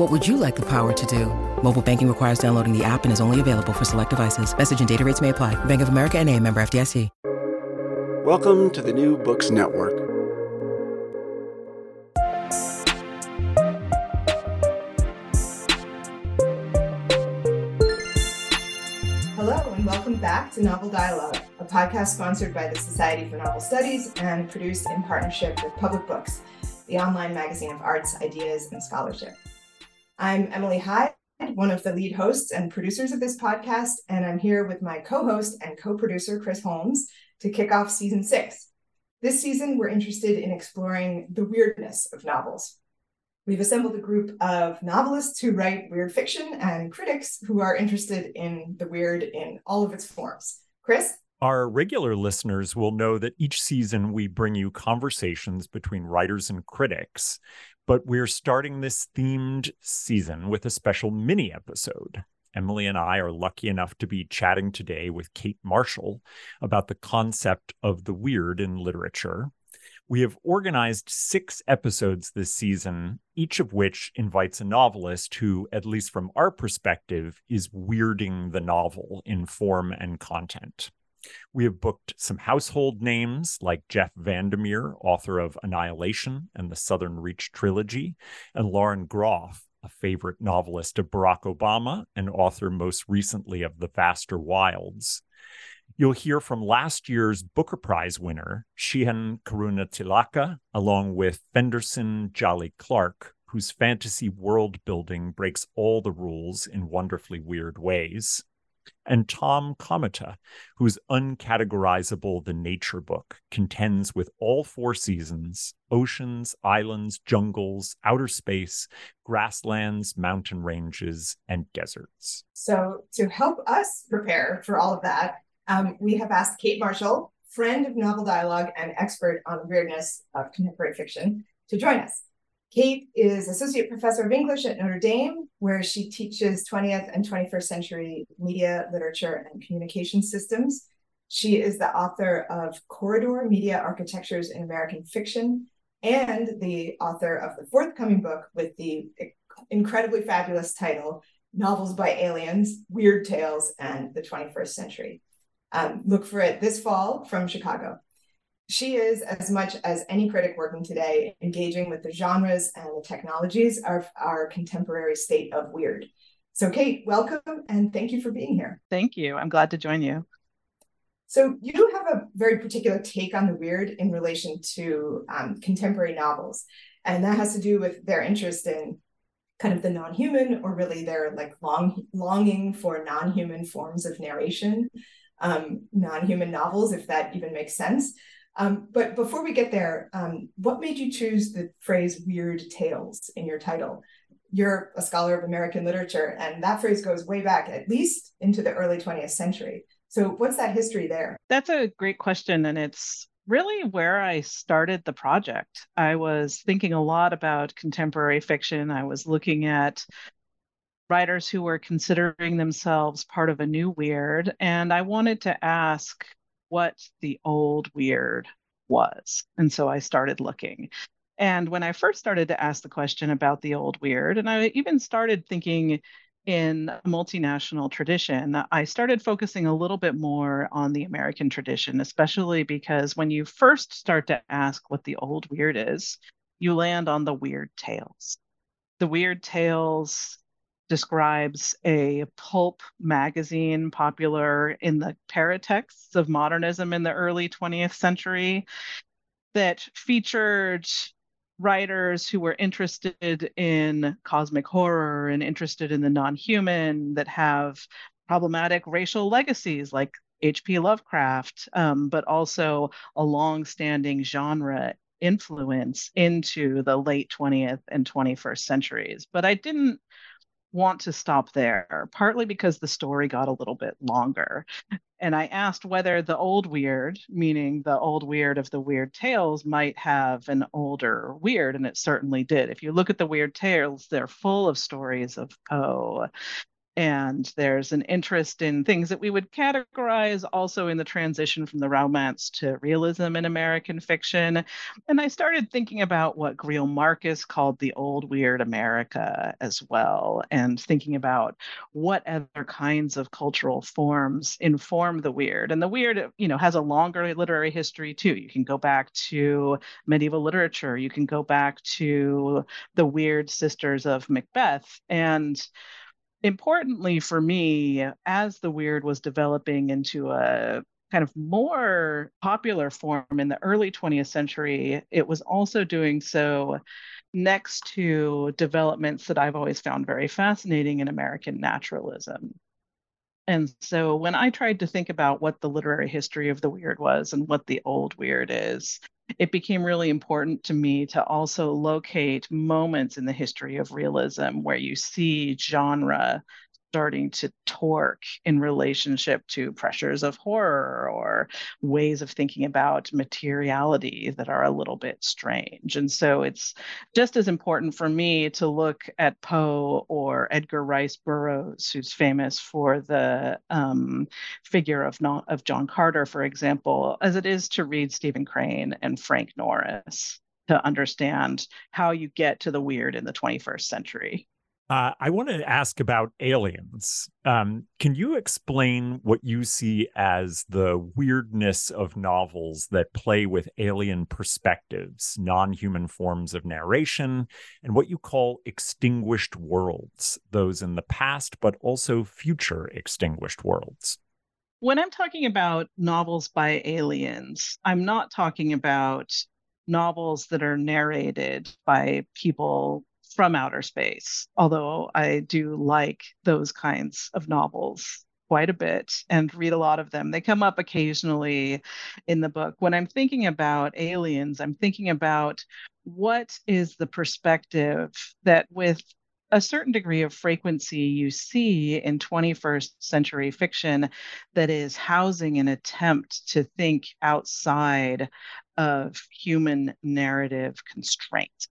What would you like the power to do? Mobile banking requires downloading the app and is only available for select devices. Message and data rates may apply. Bank of America and a member FDIC. Welcome to the New Books Network. Hello, and welcome back to Novel Dialogue, a podcast sponsored by the Society for Novel Studies and produced in partnership with Public Books, the online magazine of arts, ideas, and scholarship. I'm Emily Hyde, one of the lead hosts and producers of this podcast, and I'm here with my co host and co producer, Chris Holmes, to kick off season six. This season, we're interested in exploring the weirdness of novels. We've assembled a group of novelists who write weird fiction and critics who are interested in the weird in all of its forms. Chris? Our regular listeners will know that each season we bring you conversations between writers and critics, but we're starting this themed season with a special mini episode. Emily and I are lucky enough to be chatting today with Kate Marshall about the concept of the weird in literature. We have organized six episodes this season, each of which invites a novelist who, at least from our perspective, is weirding the novel in form and content. We have booked some household names like Jeff VanderMeer, author of Annihilation and the Southern Reach trilogy, and Lauren Groff, a favorite novelist of Barack Obama and author most recently of The Vaster Wilds. You'll hear from last year's Booker Prize winner, Shehan Karunatilaka, along with Phenderson Djèlí Clark, whose fantasy world building breaks all the rules in wonderfully weird ways and Tom Comitta, whose uncategorizable The Nature Book contends with all four seasons oceans, islands, jungles, outer space, grasslands, mountain ranges, and deserts. So, to help us prepare for all of that, um, we have asked Kate Marshall, friend of novel dialogue and expert on weirdness of contemporary fiction, to join us. Kate is Associate Professor of English at Notre Dame, where she teaches 20th and 21st century media, literature, and communication systems. She is the author of Corridor Media Architectures in American Fiction and the author of the forthcoming book with the incredibly fabulous title Novels by Aliens, Weird Tales, and the 21st Century. Um, look for it this fall from Chicago she is, as much as any critic working today, engaging with the genres and the technologies of our contemporary state of weird. So, Kate, welcome and thank you for being here. Thank you. I'm glad to join you. So, you have a very particular take on the weird in relation to um, contemporary novels, and that has to do with their interest in kind of the non-human or really their like long longing for non-human forms of narration um, non-human novels if that even makes sense um, but before we get there, um, what made you choose the phrase weird tales in your title? You're a scholar of American literature, and that phrase goes way back, at least into the early 20th century. So, what's that history there? That's a great question. And it's really where I started the project. I was thinking a lot about contemporary fiction. I was looking at writers who were considering themselves part of a new weird. And I wanted to ask what the old weird was. And so I started looking. And when I first started to ask the question about the old weird, and I even started thinking in a multinational tradition, I started focusing a little bit more on the American tradition, especially because when you first start to ask what the old weird is, you land on the weird tales. The weird tales describes a pulp magazine popular in the paratexts of modernism in the early 20th century that featured writers who were interested in cosmic horror and interested in the non-human that have problematic racial legacies like H.P. Lovecraft, um, but also a long-standing genre influence into the late 20th and 21st centuries. But I didn't want to stop there, partly because the story got a little bit longer. And I asked whether the old weird, meaning the old weird of the weird tales, might have an older weird, and it certainly did. If you look at the weird tales, they're full of stories of Poe and there's an interest in things that we would categorize also in the transition from the romance to realism in American fiction. And I started thinking about what Greil Marcus called the old weird America as well, and thinking about what other kinds of cultural forms inform the weird. And the weird, you know, has a longer literary history too. You can go back to medieval literature, you can go back to the weird sisters of Macbeth. And importantly for me, as the weird was developing into a kind of more popular form in the early 20th century, it was also doing so next to developments that I've always found very fascinating in American naturalism. And so when I tried to think about what the literary history of the weird was and what the old weird is, it became really important to me to also locate moments in the history of realism where you see genre starting to torque in relationship to pressures of horror or ways of thinking about materiality that are a little bit strange. And so it's just as important for me to look at Poe or Edgar Rice Burroughs, who's famous for the um, figure of, not, of John Carter, for example, as it is to read Stephen Crane and Frank Norris to understand how you get to the weird in the 21st century. Uh, I want to ask about aliens. Um, can you explain what you see as the weirdness of novels that play with alien perspectives, non human forms of narration, and what you call extinguished worlds, those in the past, but also future extinguished worlds? When I'm talking about novels by aliens, I'm not talking about novels that are narrated by people from outer space, although I do like those kinds of novels quite a bit and read a lot of them. They come up occasionally in the book. When I'm thinking about aliens, I'm thinking about what is the perspective that, with a certain degree of frequency, you see in 21st century fiction that is housing an attempt to think outside of human narrative constraint.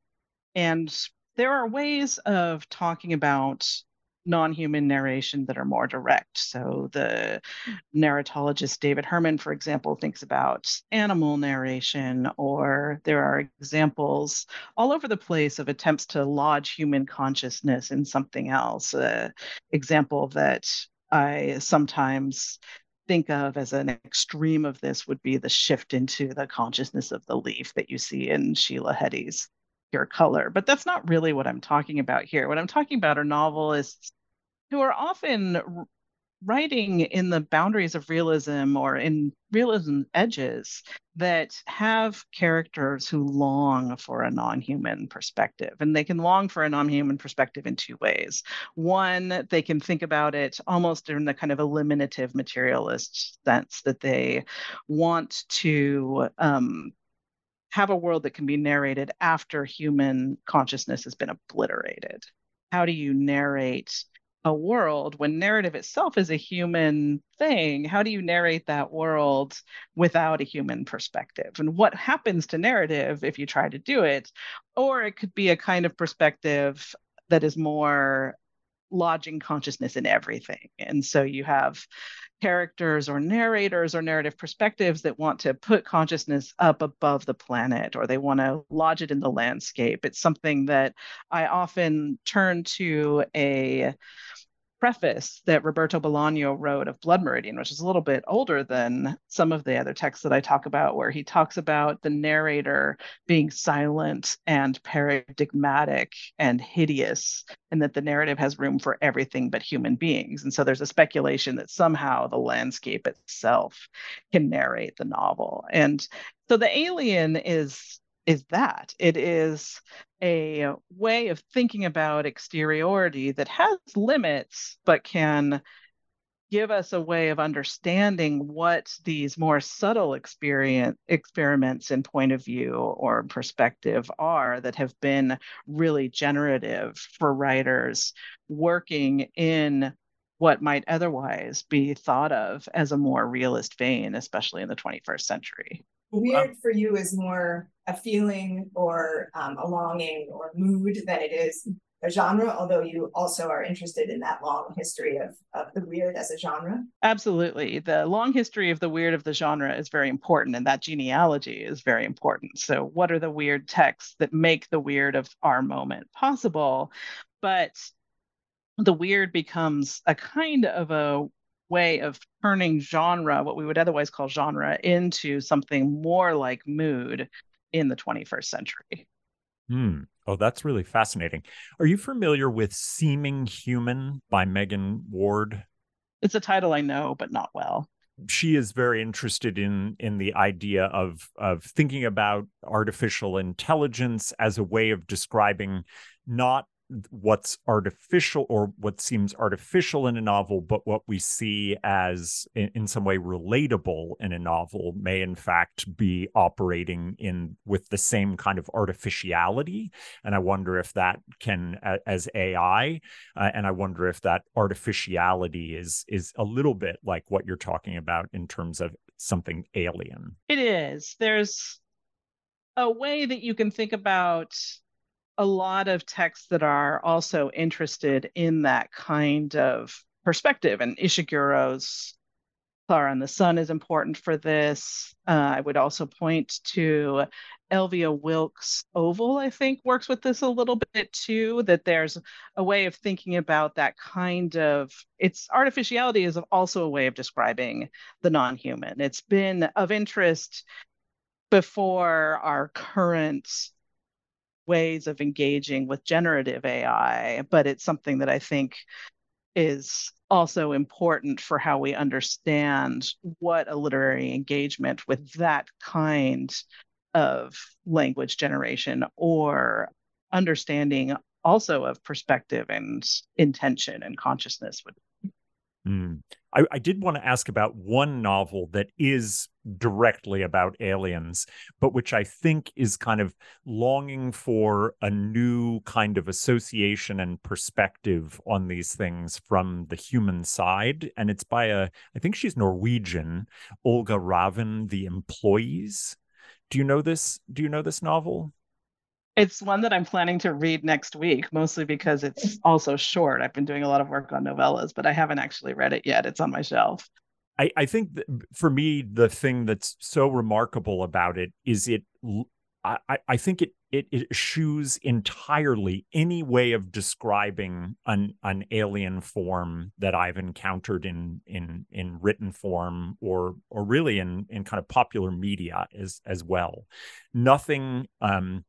And there are ways of talking about non-human narration that are more direct. So the narratologist David Herman, for example, thinks about animal narration, or there are examples all over the place of attempts to lodge human consciousness in something else. An example that I sometimes think of as an extreme of this would be the shift into the consciousness of the leaf that you see in Sheila Heti's Pure Colour. But that's not really what I'm talking about here. What I'm talking about are novelists who are often writing in the boundaries of realism or in realism edges that have characters who long for a non-human perspective and they can long for a non-human perspective in two ways one they can think about it almost in the kind of eliminative materialist sense that they want to um, have a world that can be narrated after human consciousness has been obliterated? How do you narrate a world when narrative itself is a human thing? How do you narrate that world without a human perspective? And what happens to narrative if you try to do it? Or it could be a kind of perspective that is more lodging consciousness in everything. And so you have characters or narrators or narrative perspectives that want to put consciousness up above the planet or they want to lodge it in the landscape. It's something that I often turn to a preface that Roberto Bolaño wrote of Blood Meridian, which is a little bit older than some of the other texts that I talk about, where he talks about the narrator being silent and paradigmatic and hideous, and that the narrative has room for everything but human beings. And so there's a speculation that somehow the landscape itself can narrate the novel. And so the alien is is that? It is a way of thinking about exteriority that has limits but can give us a way of understanding what these more subtle experience experiments in point of view or perspective are that have been really generative for writers working in what might otherwise be thought of as a more realist vein especially in the 21st century weird for you is more a feeling or um, a longing or mood than it is a genre, although you also are interested in that long history of, of the weird as a genre. Absolutely. The long history of the weird of the genre is very important, and that genealogy is very important. So, what are the weird texts that make the weird of our moment possible? But the weird becomes a kind of a way of turning genre, what we would otherwise call genre, into something more like mood in the 21st century. Hmm. Oh, that's really fascinating. Are you familiar with Seeming Human by Megan Ward? It's a title I know, but not well. She is very interested in in the idea of of thinking about artificial intelligence as a way of describing not what's artificial or what seems artificial in a novel, but what we see as in, in, some way relatable in a novel may in fact be operating in with the same kind of artificiality. And I wonder if that can as AI, uh, and I wonder if that artificiality is is a little bit like what you're talking about in terms of something alien. It is. There's a way that you can think about a lot of texts that are also interested in that kind of perspective. And Ishiguro's Klara and the Sun is important for this. Uh, I would also point to Elvia Wilk's Oval, I think, works with this a little bit too, that there's a way of thinking about that kind of its artificiality is also a way of describing the non-human. It's been of interest before our current ways of engaging with generative AI, but it's something that I think is also important for how we understand what a literary engagement with that kind of language generation or understanding also of perspective and intention and consciousness would Mm. I, I, did want to ask about one novel that is directly about aliens, but which I think is kind of longing for a new kind of association and perspective on these things from the human side. And it's by a, I think she's Norwegian, Olga Ravn, The Employees. Do you know this? Do you know this novel? It's one that I'm planning to read next week, mostly because it's also short. I've been doing a lot of work on novellas, but I haven't actually read it yet. It's on my shelf. I, I think for me, the thing that's so remarkable about it is it. I, I think it, it it eschews entirely any way of describing an an alien form that I've encountered in in in written form or or really in in kind of popular media as as well. Nothing um,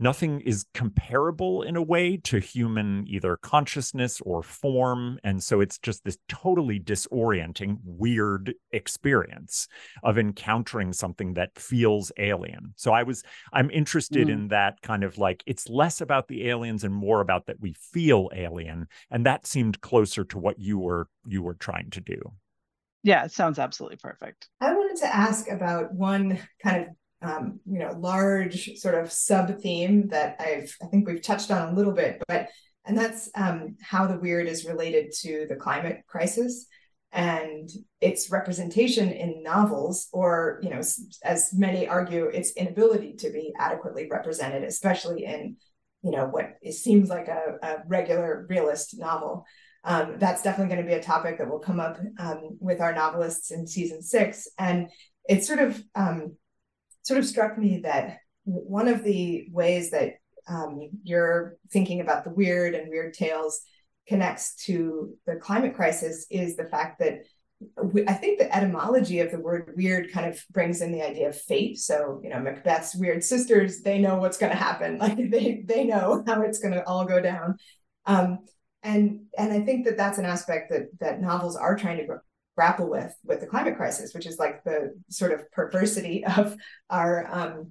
nothing is comparable in a way to human either consciousness or form and so it's just this totally disorienting weird experience of encountering something that feels alien. So i was i'm interested mm. in that kind of like it's less about the aliens and more about that we feel alien and that seemed closer to what you were you were trying to do. Yeah it sounds absolutely perfect. I wanted to ask about one kind of um, you know large sort of sub theme that I've I think we've touched on a little bit, but and that's um, how the weird is related to the climate crisis and its representation in novels, or you know, as many argue, its inability to be adequately represented, especially in you know what it seems like a, a regular realist novel. Um, that's definitely going to be a topic that will come up um, with our novelists in season six, and it's sort of um, sort of struck me that one of the ways that um, you're thinking about the weird and weird tales connects to the climate crisis is the fact that we, I think the etymology of the word weird kind of brings in the idea of fate. So, you know, Macbeth's weird sisters, they know what's going to happen. Like they, they know how it's going to all go down. Um, and, and I think that that's an aspect that, that novels are trying to grapple with, with the climate crisis, which is like the sort of perversity of our, um,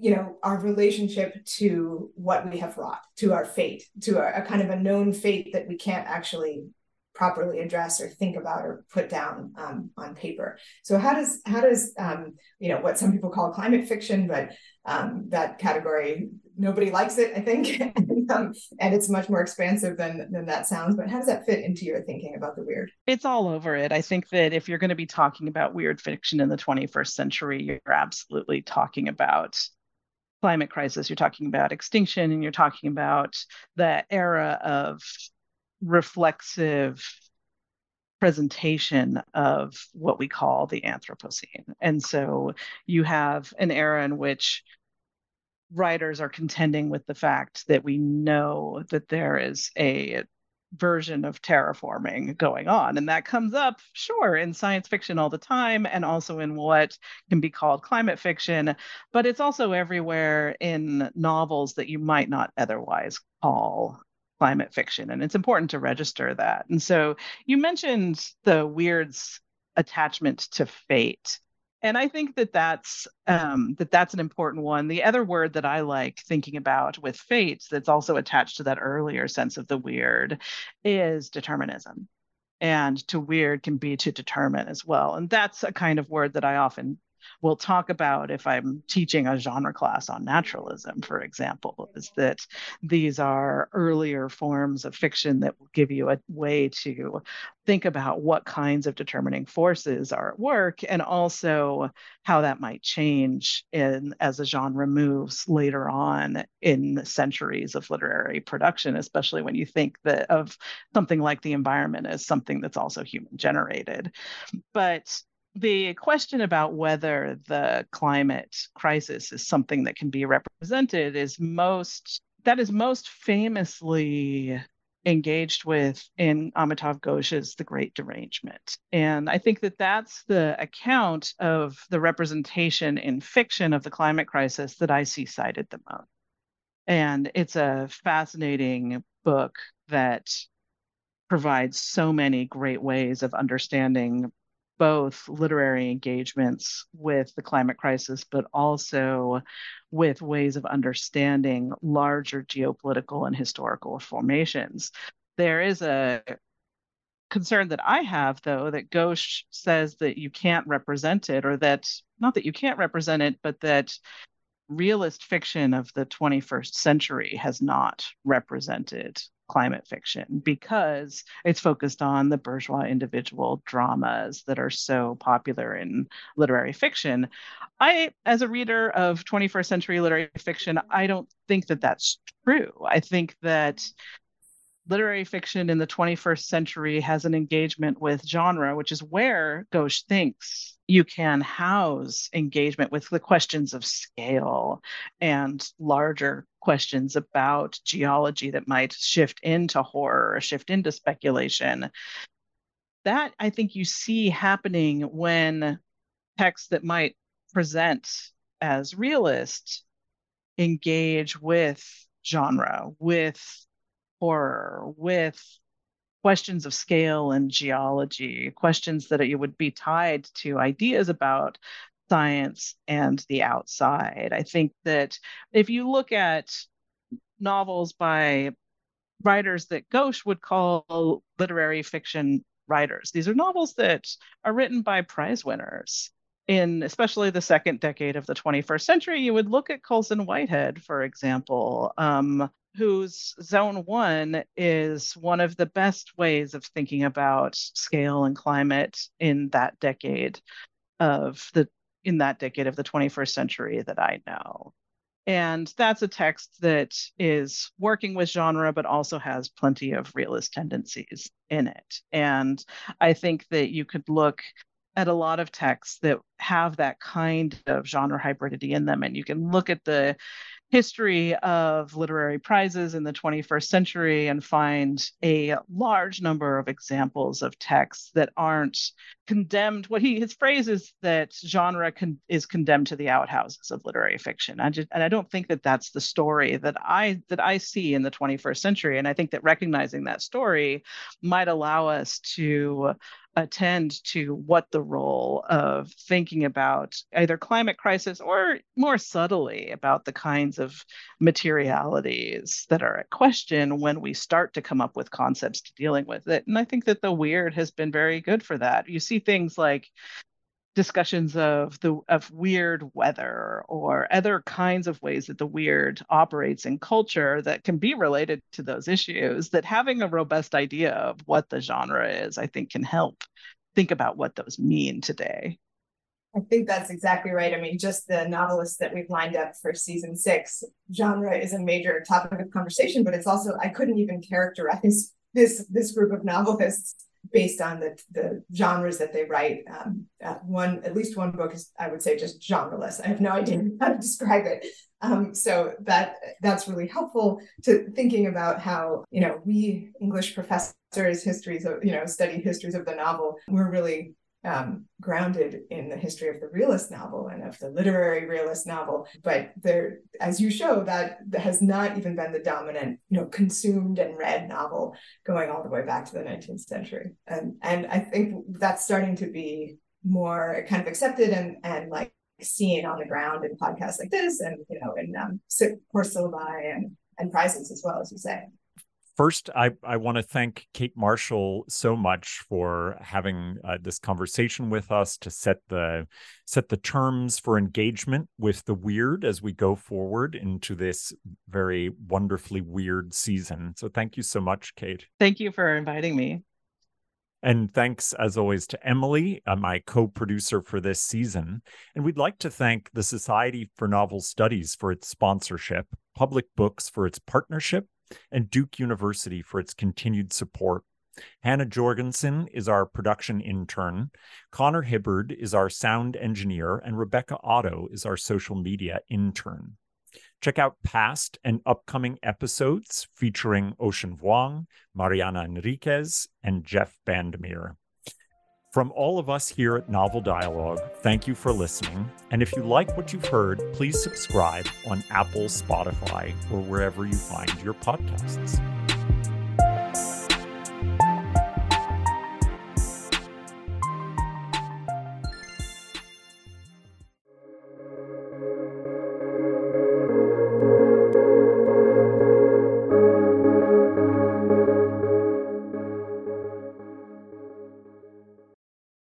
you know our relationship to what we have wrought to our fate to a, a, kind of a known fate that we can't actually properly address or think about or put down um, on paper. So how does how does um, you know what some people call climate fiction but um, that category nobody likes it i think um, and it's much more expansive than than that sounds but how does that fit into your thinking about the weird it's all over it i think that if you're going to be talking about weird fiction in the 21st century you're absolutely talking about climate crisis you're talking about extinction and you're talking about the era of reflexive presentation of what we call the Anthropocene. And so you have an era in which writers are contending with the fact that we know that there is a version of terraforming going on. And that comes up, sure, in science fiction all the time and also in what can be called climate fiction, but it's also everywhere in novels that you might not otherwise call climate fiction. And it's important to register that. And so you mentioned the Weird's attachment to fate. And I think that that's um, that that's an important one. The other word that I like thinking about with fate that's also attached to that earlier sense of the weird is determinism. And to weird can be to determine as well. And that's a kind of word that I often will talk about if I'm teaching a genre class on naturalism, for example, is that these are earlier forms of fiction that will give you a way to think about what kinds of determining forces are at work and also how that might change in as a genre moves later on in centuries of literary production especially when you think that of something like the environment as something that's also human generated. But the question about whether the climate crisis is something that can be represented is most that is most famously engaged with in Amitav Ghosh's The Great Derangement. And I think that that's the account of the representation in fiction of the climate crisis that I see cited the most. And it's a fascinating book that provides so many great ways of understanding both literary engagements with the climate crisis, but also with ways of understanding larger geopolitical and historical formations. There is a concern that I have, though, that Ghosh says that you can't represent it, or that not that you can't represent it, but that realist fiction of the 21st century has not represented climate fiction because it's focused on the bourgeois individual dramas that are so popular in literary fiction. I, as a reader of 21st century literary fiction, I don't think that that's true. I think that literary fiction in the 21st century has an engagement with genre, which is where Ghosh thinks you can house engagement with the questions of scale and larger questions about geology that might shift into horror or shift into speculation. That I think you see happening when texts that might present as realist engage with genre, with horror, with questions of scale and geology, questions that it would be tied to ideas about science and the outside. I think that if you look at novels by writers that Ghosh would call literary fiction writers, these are novels that are written by prize winners. In especially the second decade of the 21st century, you would look at Colson Whitehead, for example, um, whose zone one is one of the best ways of thinking about scale and climate in that decade of the in that decade of the 21st century that I know. And that's a text that is working with genre, but also has plenty of realist tendencies in it. And I think that you could look at a lot of texts that have that kind of genre hybridity in them. And you can look at the history of literary prizes in the 21st century and find a large number of examples of texts that aren't condemned. What he his phrase is that genre con, is condemned to the outhouses of literary fiction. I just, and i don't think that that's the story that i that i see in the 21st century. And i think that recognizing that story might allow us to attend to what the role of thinking about either climate crisis or more subtly about the kinds of materialities that are at question when we start to come up with concepts to dealing with it. And I think that the weird has been very good for that. You see things like discussions of the of weird weather or other kinds of ways that the weird operates in culture that can be related to those issues that having a robust idea of what the genre is i think can help think about what those mean today I think that's exactly right. I mean, just the novelists that we've lined up for season six, genre is a major topic of conversation, but it's also I couldn't even characterize this this group of novelists based on the the genres that they write. Um, uh, one at least one book is I would say just genreless. I have no idea how to describe it. Um, so that that's really helpful to thinking about how you know we English professors histories of you know study histories of the novel. We're really um, grounded in the history of the realist novel and of the literary realist novel. But there, as you show, that has not even been the dominant, you know, consumed and read novel going all the way back to the 19th century. And and I think that's starting to be more kind of accepted and and like seen on the ground in podcasts like this and you know in um, course syllabi and and prizes as well as you say first, I, I want to thank Kate Marshall so much for having uh, this conversation with us to set the set the terms for engagement with the weird as we go forward into this very wonderfully weird season. So thank you so much, Kate. Thank you for inviting me. And thanks, as always, to Emily, uh, my co producer for this season. And we'd like to thank the Society for Novel Studies for its sponsorship, Public Books for its partnership, and Duke University for its continued support. Hannah Jorgensen is our production intern. Connor Hibbard is our sound engineer, and Rebecca Otto is our social media intern. Check out past and upcoming episodes featuring Ocean Vuong, Mariana Enriquez, and Jeff VanderMeer. From all of us here at Novel Dialogue, thank you for listening. And if you like what you've heard, please subscribe on Apple, Spotify, or wherever you find your podcasts.